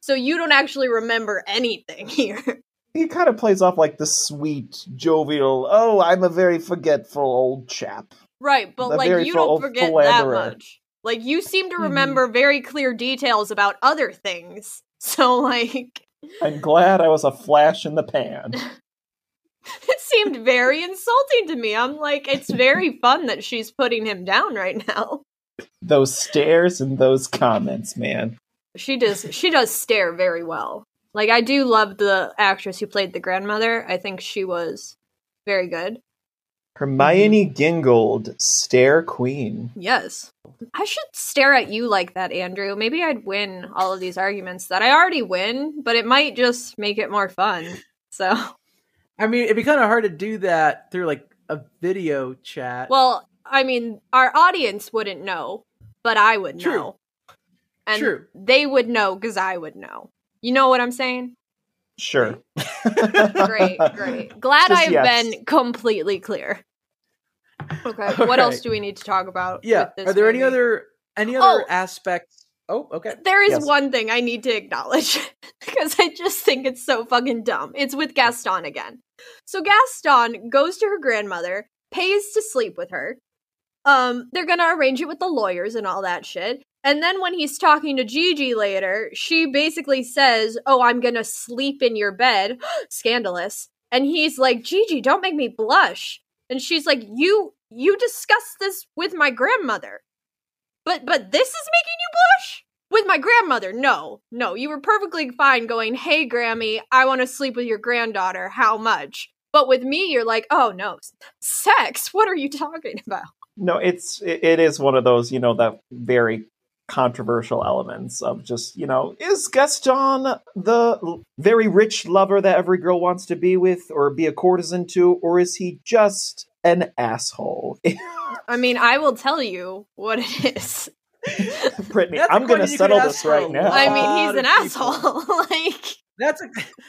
so you don't actually remember anything here He kind of plays off like the sweet, jovial. Oh, I'm a very forgetful old chap. right but The like you don't forget that much like you seem to Mhm. remember very clear details about other things so like I'm glad I was a flash in the pan. it seemed very insulting to me. I'm like, it's very fun that she's putting him down right now. those stares and those comments, man. She does she does stare very well. Like I do love the actress who played the grandmother. I think she was very good. Hermione mm-hmm. Gingold, stare queen. Yes. I should stare at you like that, Andrew. Maybe I'd win all of these arguments that I already win, but it might just make it more fun. So, I mean, it'd be kind of hard to do that through like a video chat. well, I mean, our audience wouldn't know, but I would True. know. And True. they would know because I would know. You know what I'm saying? Sure. Great, great. Glad Just I've yes. been completely clear. Okay, what Alright. else do we need to talk about? yeah. with this Are there any other any other Oh. aspects? Oh, okay. There is Yes. one thing I need to acknowledge because I just think it's so fucking dumb. It's with Gaston again. So Gaston goes to her grandmother, pays to sleep with her. Um, they're gonna arrange it with the lawyers and all that shit. And then when he's talking to Gigi later, she basically says, "Oh, I'm gonna sleep in your bed." Scandalous. And he's like, "Gigi, don't make me blush." And she's like, "You you discussed this with my grandmother. But but this is making you blush? With my grandmother, no. No, you were perfectly fine going, "Hey Grammy, I want to sleep with your granddaughter. How much?" But with me, you're like, "Oh no, sex. What are you talking about?" No, it's it, it is one of those, you know, that very controversial elements of just, you know, is Gaston the very rich lover that every girl wants to be with or be a courtesan to, or is he just an asshole? I mean, I will tell you what it is. Brittney, That's a I'm going to question you settle this right now. I mean, he's an asshole. like, That's a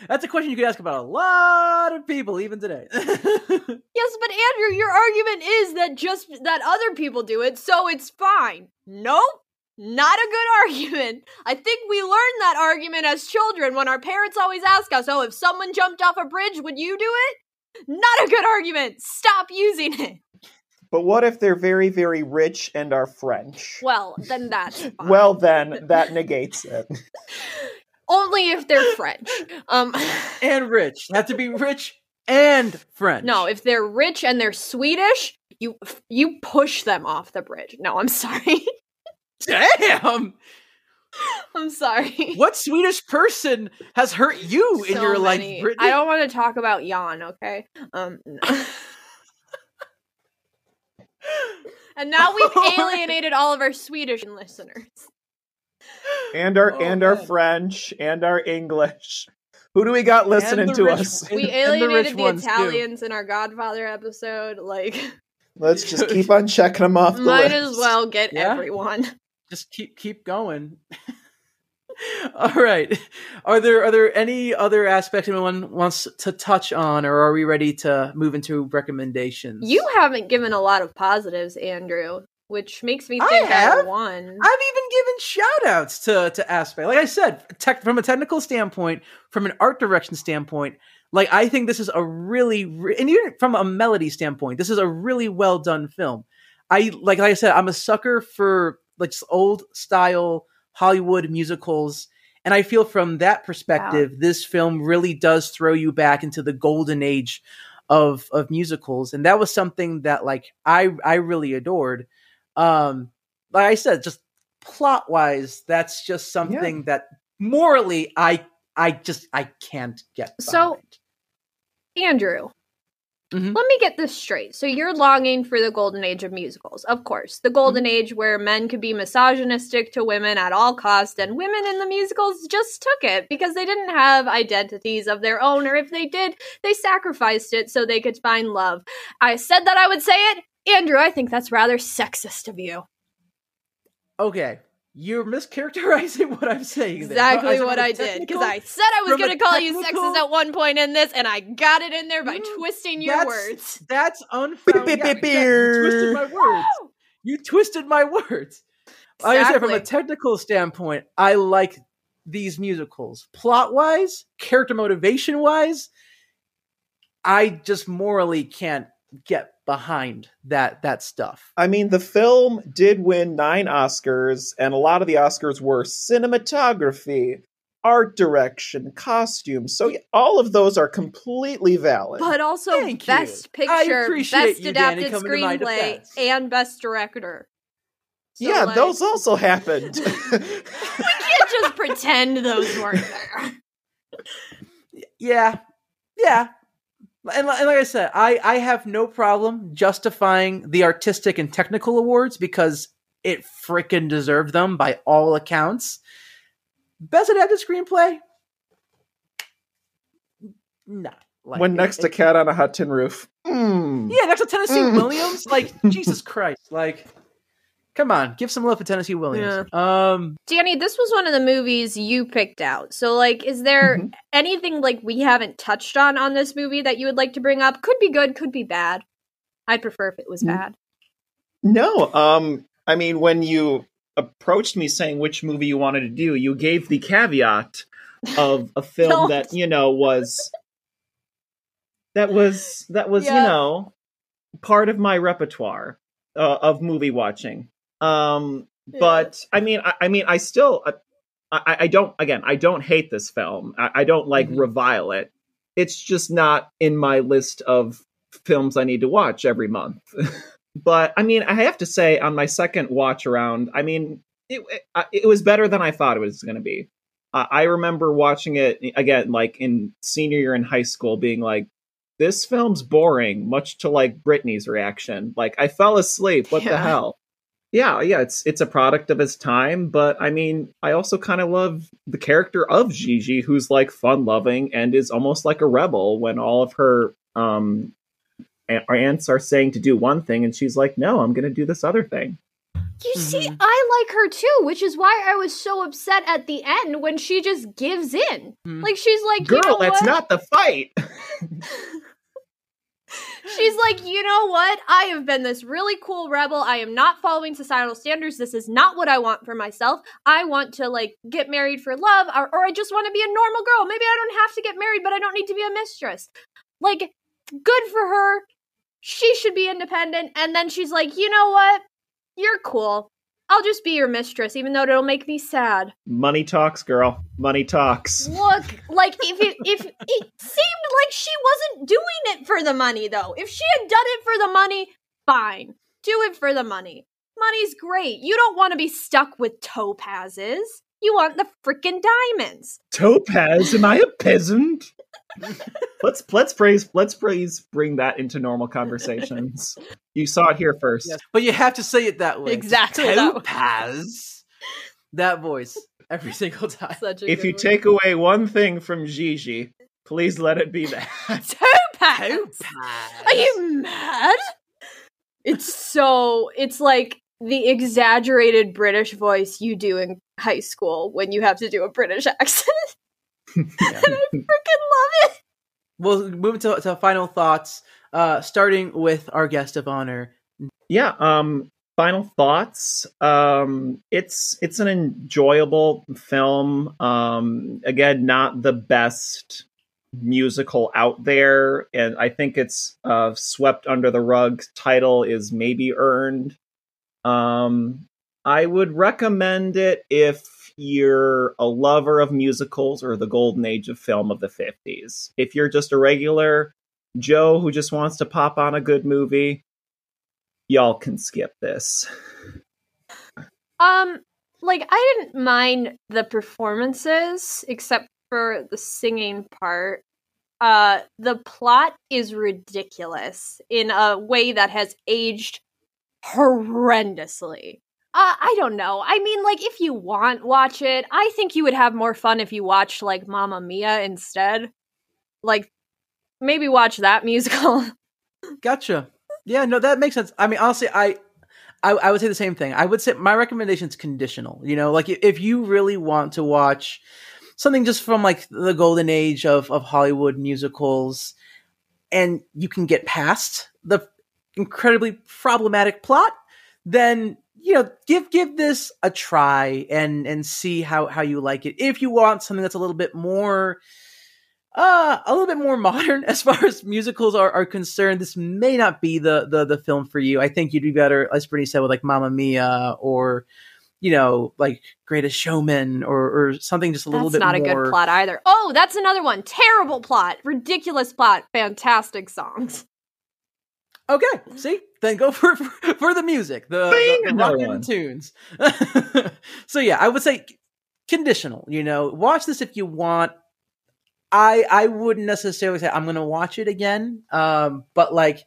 that's a question you could ask about a lot of people even today. yes, but Andrew, your argument is that just that other people do it, so it's fine. Nope. Not a good argument. I think we learned that argument as children when our parents always ask us, "Oh, if someone jumped off a bridge, would you do it?" Not a good argument. Stop using it. But what if they're very, very rich and are French? Well, then that's fine. Well, then that negates it. only if they're French. Um and rich. They have to be rich and French. No, if they're rich and they're Swedish, you you push them off the bridge. No, I'm sorry. Damn. I'm sorry. What Swedish person has hurt you in your many. life, Brittney? I don't want to talk about Jan, okay? Um no. And now we've alienated all of our Swedish listeners. And our Oh, and our. French and our English. Who do we got listening to rich- us? We and the alienated the, ones, too. Italians in our Godfather episode. Like, Let's just keep on checking them off the might list. as well get Yeah? everyone. Just keep keep going. All right. Are there are there any other aspects anyone wants to touch on, or are we ready to move into recommendations? You haven't given a lot of positives, Andrew, which makes me think I, have. won. I've even given shout outs to, to aspect. Like I said, tech, from a technical standpoint, from an art direction standpoint, like I think this is a really, re- and even from a melody standpoint, this is a really well done film. I like, like I said, I'm a sucker for like just old style Hollywood musicals. And I feel from that perspective, this film really does throw you back into the golden age of of musicals. And that was something that like I I really adored. Um like I said, just plot wise, that's just something that morally I I just I can't get. So- Andrew, Mhm. let me get this straight. So you're longing for the golden age of musicals, of course. The golden age where men could be misogynistic to women at all costs, and women in the musicals just took it because they didn't have identities of their own, or if they did, they sacrificed it so they could find love. I said that I would say it. Andrew, I think that's rather sexist of you. okay, you're mischaracterizing what I'm saying. Exactly what I did because I said I was going to call you sexist at one point in this, and I got it in there by Mm, twisting your that's- words. That's unfounded. Beep, Yeah, exactly. You twisted my beep. words. You twisted my words. Like I said, from a technical standpoint, I like these musicals. Plot wise, character motivation wise, I just morally can't get behind that that stuff. I mean, the film did win nine Oscars, and a lot of the Oscars were cinematography, art direction, costumes. So yeah, all of those are completely valid. But also Thank best I picture, best you, adapted coming to my screenplay, and best director. So, yeah, like, those also happened. we can't just pretend those weren't there. Yeah, yeah. And, and like I said, I, I have no problem justifying the artistic and technical awards because it frickin' deserved them by all accounts. Best adapted screenplay? No. Like, when it- next to it- Cat on a Hot Tin Roof. Mm. Yeah, next to Tennessee Mm. Williams? Like, Jesus Christ. Like, come on, give some love to Tennessee Williams. Um, Danny, this was one of the movies you picked out. So, like, is there Mm-hmm. Mhm. anything like we haven't touched on on this movie that you would like to bring up? Could be good, could be bad. I'd prefer if it was Mm. bad. No, um, I mean, when you approached me saying which movie you wanted to do, you gave the caveat of a film that you know was that was that was Yeah. you know part of my repertoire uh, of movie watching. Um, but I mean, I, I mean, I still, I, I, I don't. Again, I don't hate this film. I, I don't like Mhm. revile it. It's just not in my list of films I need to watch every month. but I mean, I have to say, on my second watch around, I mean, it it, it was better than I thought it was going to be. Uh, I remember watching it again, like in senior year in high school, being like, "This film's boring," much to like Brittney's reaction. Like, I fell asleep. What the hell? Yeah, yeah, it's it's a product of his time, but I mean, I also kind of love the character of Gigi, who's like fun loving and is almost like a rebel when all of her um aunts are saying to do one thing, and she's like, "No, I'm going to do this other thing." You see, Mhm. I like her too, which is why I was so upset at the end when she just gives in. Mhm. Like she's like, Girl, you know that's what? not the fight. She's like, you know what? I have been this really cool rebel. I am not following societal standards. This is not what I want for myself. I want to like get married for love, or, or I just want to be a normal girl. Maybe I don't have to get married, but I don't need to be a mistress. Like, good for her. She should be independent. And then she's like, you know what? You're cool. I'll just be your mistress, even though it'll make me sad. Money talks, girl. Money talks. Look, like if it if it seemed like she wasn't doing it for the money though. If she had done it for the money, fine. Do it for the money. Money's great. You don't want to be stuck with topazes. You want the freaking diamonds. Topaz, am I a peasant? Let's let's praise let's praise bring that into normal conversations. You saw it here first. Yes, but you have to say it that way. Exactly that. Topaz. That voice every single time. Such a If you one. take away one thing from Gigi, please let it be that. topaz, Topaz. are you mad? It's so it's like the exaggerated British voice you do in high school when you have to do a British accent. And I freaking love it. Well, moving to, to final thoughts, uh, starting with our guest of honor. yeah um final thoughts um it's it's an enjoyable film um again not the best musical out there and i think it's uh swept under the rug title is maybe earned um i would recommend it if you're a lover of musicals or the golden age of film of the 50s if you're just a regular joe who just wants to pop on a good movie y'all can skip this. Um, like I didn't mind the performances except for the singing part. Uh, the plot is ridiculous in a way that has aged horrendously. Uh, I don't know. I mean, like, if you want, watch it. I think you would have more fun if you watched, like, Mamma Mia instead. Like, maybe watch that musical. Gotcha. Yeah, no, that makes sense. I mean, honestly, I, I, I would say the same thing. I would say my recommendation is conditional. You know, like if you really want to watch something just from like the golden age of of Hollywood musicals, and you can get past the incredibly problematic plot, then you know give give this a try and and see how how you like it. If you want something that's a little bit more uh a little bit more modern as far as musicals are, are concerned this may not be the, the the film for you i think you'd be better as brittney said with like mamma mia or you know like greatest showman or or something just a little That's bit not a good plot either. Oh, that's another one. Terrible plot. Ridiculous plot. Fantastic songs. Okay see? Then go for for, for the music the, Bing, the, the rockin' tunes. So yeah i would say conditional you know? Watch this if you want. I I wouldn't necessarily say I'm gonna watch it again. Um, but like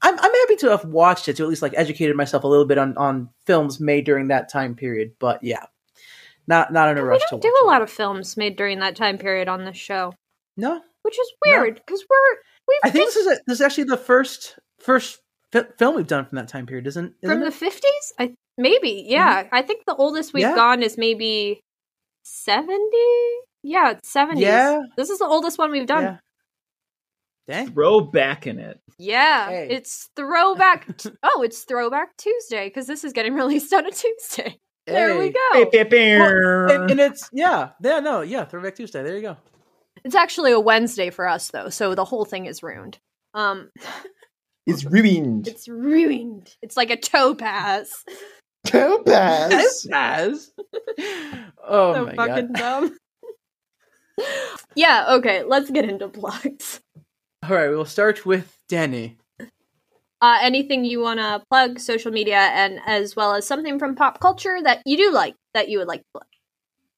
I'm I'm happy to have watched it to at least like educated myself a little bit on on films made during that time period. But yeah, not not in a We rush to don't watch do it. a lot of films made during that time period on this show, No, which is weird because we're we've I think just this is a, this is actually the first first fi- film we've done from that time period, isn't isn't from the fifties. I maybe yeah. I think the oldest we've Yeah. gone is maybe seventy. Yeah, it's seventies. Yeah. this is the oldest one we've done. Yeah. Dang. Throw back in it. Yeah, Hey. it's throwback. t- oh, it's Throwback Tuesday because this is getting released on a Tuesday. There we Hey. go. And, and it's yeah, yeah, no, yeah, Throwback Tuesday. There you go. It's actually a Wednesday for us though, so the whole thing is ruined. Um, It's ruined. it's ruined. It's like a topaz. Topaz. As. oh so my fucking god! dumb. yeah. Okay. Let's get into plugs. All right, we'll start with Danny. uh, anything you want to plug, social media, and as well as something from pop culture that you do like that you would like to plug.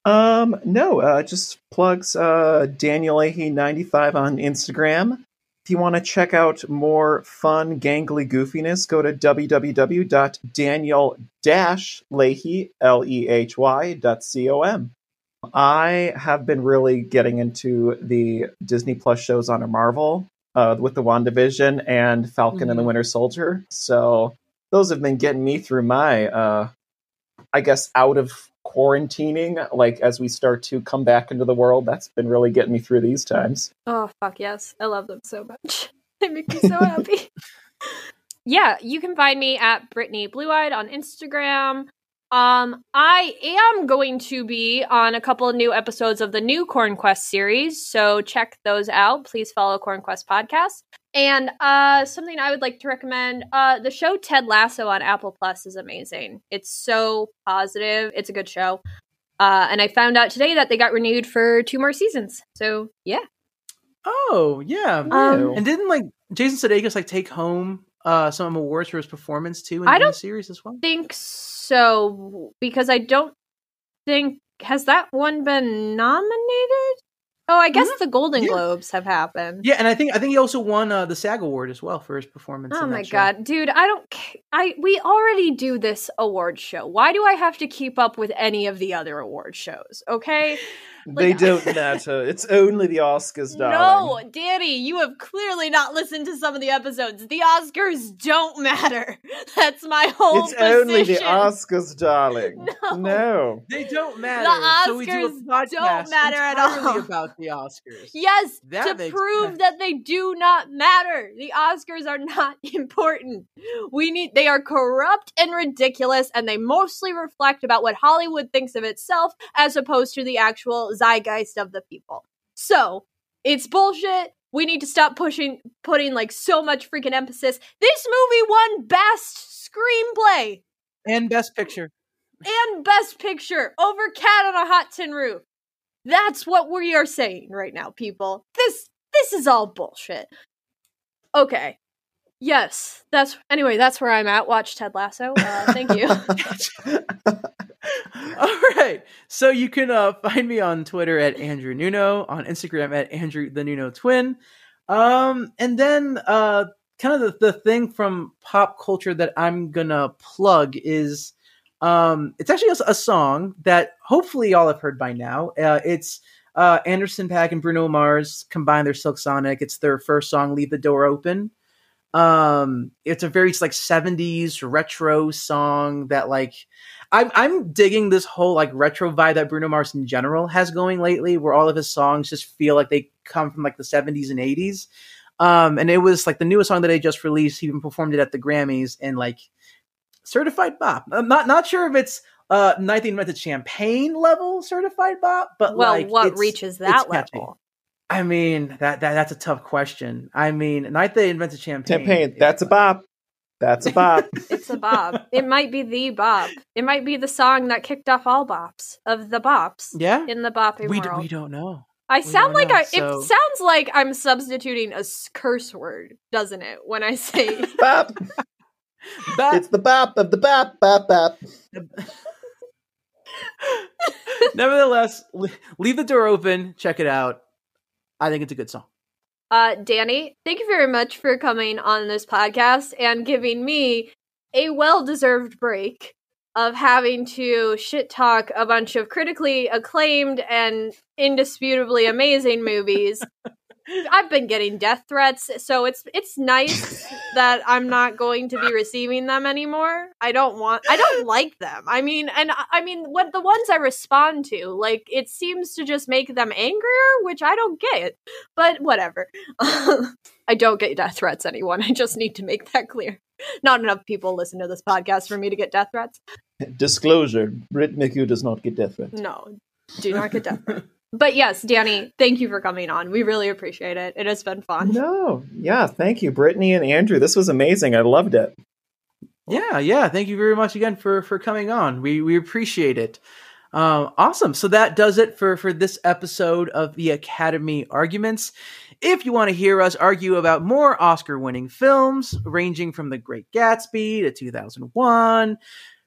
Um, no, uh, just plugs uh, Daniel Leahy 95 on Instagram. If you want to check out more fun, gangly goofiness, go to www.daniel-leahy, L-E-H-Y, dot C-O-M. I have been really getting into the Disney Plus shows on Marvel uh, with the WandaVision and Falcon and the Mhm. Winter Soldier. So those have been getting me through my, uh, I guess, out of quarantining. Like as we start to come back into the world, that's been really getting me through these times. Oh fuck yes, I love them so much. they make me so happy. yeah, you can find me at Brittney Blue Eyed on Instagram. Um, I am going to be on a couple of new episodes of the new Corn Quest series, so check those out. Please follow Corn Quest podcast. And uh, something I would like to recommend: uh, the show Ted Lasso on Apple Plus is amazing. It's so positive. It's a good show. Uh, and I found out today that they got renewed for two more seasons. So yeah. Oh yeah, Um, and didn't like Jason Sudeikis like take home uh some awards for his performance too in, I in the series as well? think so because I don't think has that one been nominated. Oh, I guess the Golden Yeah. Globes have happened. Yeah, and I think I think he also won uh, the SAG award as well for his performance. Oh in my that show. god, dude! I don't. I we already do this award show. Why do I have to keep up with any of the other award shows? Okay. They don't matter. It's only the Oscars, darling. No, Danny, you have clearly not listened to some of the episodes. The Oscars don't matter. That's my whole. Point. It's only the. Oscars, darling. No. No. They don't matter. so we do a Oscars podcast don't matter at all. about the Oscars. Yes, That to prove sense. that they do not matter. The Oscars are not important. We need they are corrupt and ridiculous and they mostly reflect about what Hollywood thinks of itself as opposed to the actual zeitgeist of the people. So, it's bullshit. We need to stop pushing putting like so much freaking emphasis. This movie won best screenplay And Best Picture. and Best Picture over Cat on a Hot Tin Roof. That's what we are saying right now, people. This this is all bullshit. Okay. Yes, that's anyway. That's where I'm at. Watch Ted Lasso. Uh, thank you. All right. So you can uh, find me on Twitter at Andrew Nuno, on Instagram at Andrew the Nuno Twin. Um, and then uh, kind of the, the thing from pop culture that I'm gonna plug is um, it's actually a, a song that hopefully y'all have heard by now. Uh, it's uh, Anderson Paak and Bruno Mars combine their Silk Sonic. It's their first song, "Leave the Door Open." Um, it's a very like '70s retro song that like I'm I'm digging this whole like retro vibe that Bruno Mars in general has going lately, where all of his songs just feel like they come from like the 70s and 80s. Um, and it was like the newest song that they just released. He even performed it at the Grammys and like certified bop. I'm not not sure if it's uh Night They Invented Champagne level certified bop, but well, like, what it's- reaches that it's catchy. level? I mean that, that that's a tough question. I mean, Night They Invented Champagne. Campaign. is- That's a bop. That's a bop. It's a bob. it might be the bob. It might be the song that kicked off all bops of the bops yeah. in the bopping We, d- world. we don't know. I We sound like know, I. so- It sounds like I'm substituting a s- curse word, doesn't it? When I say bop. But It's the bop of the bop, bop, bop. nevertheless, leave the door open. Check it out. I think it's a good song. Uh, Danny, thank you very much for coming on this podcast and giving me a well deserved break of having to shit talk a bunch of critically acclaimed and indisputably amazing movies. I've been getting death threats, so it's it's nice that I'm not going to be receiving them anymore. I don't want I don't like them. I mean, and I- I mean what the ones I respond to, like it seems to just make them angrier, which I don't get. But whatever. I don't get death threats anyone. I just need to make that clear. Not enough people listen to this podcast for me to get death threats. Disclosure: Brit McHugh does not get death threats. No, do not get death threats. But yes, Danny, thank you for coming on. We really appreciate it. It has been fun. No, yeah, thank you, Brittney and Andrew. This was amazing. I loved it. Yeah, yeah. Thank you very much again for for coming on. We we appreciate it. Um, awesome. So that does it for for this episode of the Academy Arguments. if you want to hear us argue about more Oscar winning films, ranging from The Great Gatsby to 2001,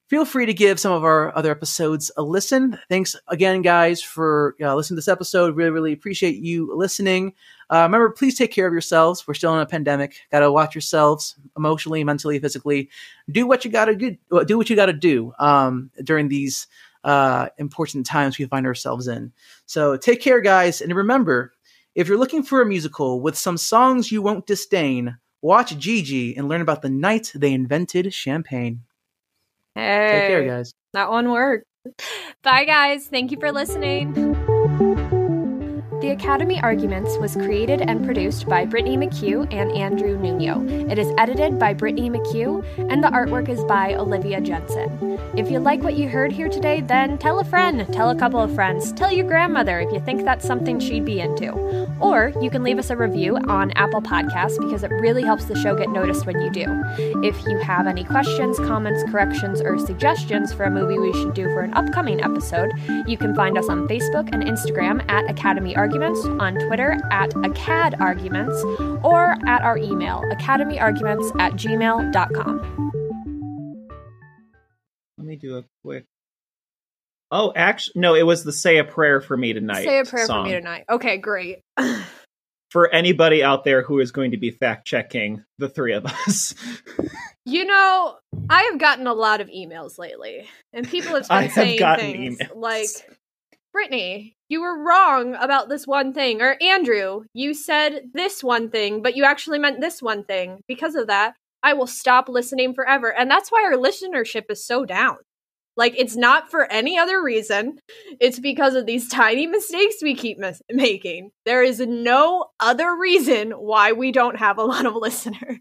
feel free to give some of our other episodes a listen. Thanks again, guys, for uh, listening to this episode. Really, really appreciate you listening. Uh, remember, please take care of yourselves. We're still in a pandemic. Got to watch yourselves emotionally, mentally, physically. Do what you got to do. Do what you got to do um, during these uh, important times we find ourselves in. So take care, guys, and remember, if you're looking for a musical with some songs you won't disdain, watch Gigi and learn about the night they invented champagne. Hey, Take care, guys. that one worked. Bye, guys. Thank you for listening. The Academy Arguments was created and produced by Brittney McHugh and Andrew Nuno. It is edited by Brittney McHugh, and the artwork is by Olivia Jensen. If you like what you heard here today, then tell a friend, tell a couple of friends, tell your grandmother if you think that's something she'd be into. Or you can leave us a review on Apple Podcasts because it really helps the show get noticed when you do. If you have any questions, comments, corrections, or suggestions for a movie we should do for an upcoming episode, you can find us on Facebook and Instagram at Academy Arguments, on Twitter at Acad Arguments, or at our email, academyarguments at gmail.com. Let me do a quick. Oh, actually, no, it was the "Say a Prayer for Me Tonight." Say a prayer song. for me tonight. Okay, great. For anybody out there who is going to be fact checking the three of us, You know, I have gotten a lot of emails lately, and people have been I have saying gotten things emails. like, Brittney, you were wrong about this one thing. Or Andrew, you said this one thing, but you actually meant this one thing. Because of that, I will stop listening forever. And that's why our listenership is so down. Like, it's not for any other reason. It's because of these tiny mistakes we keep mis- making. There is no other reason why we don't have a lot of listeners.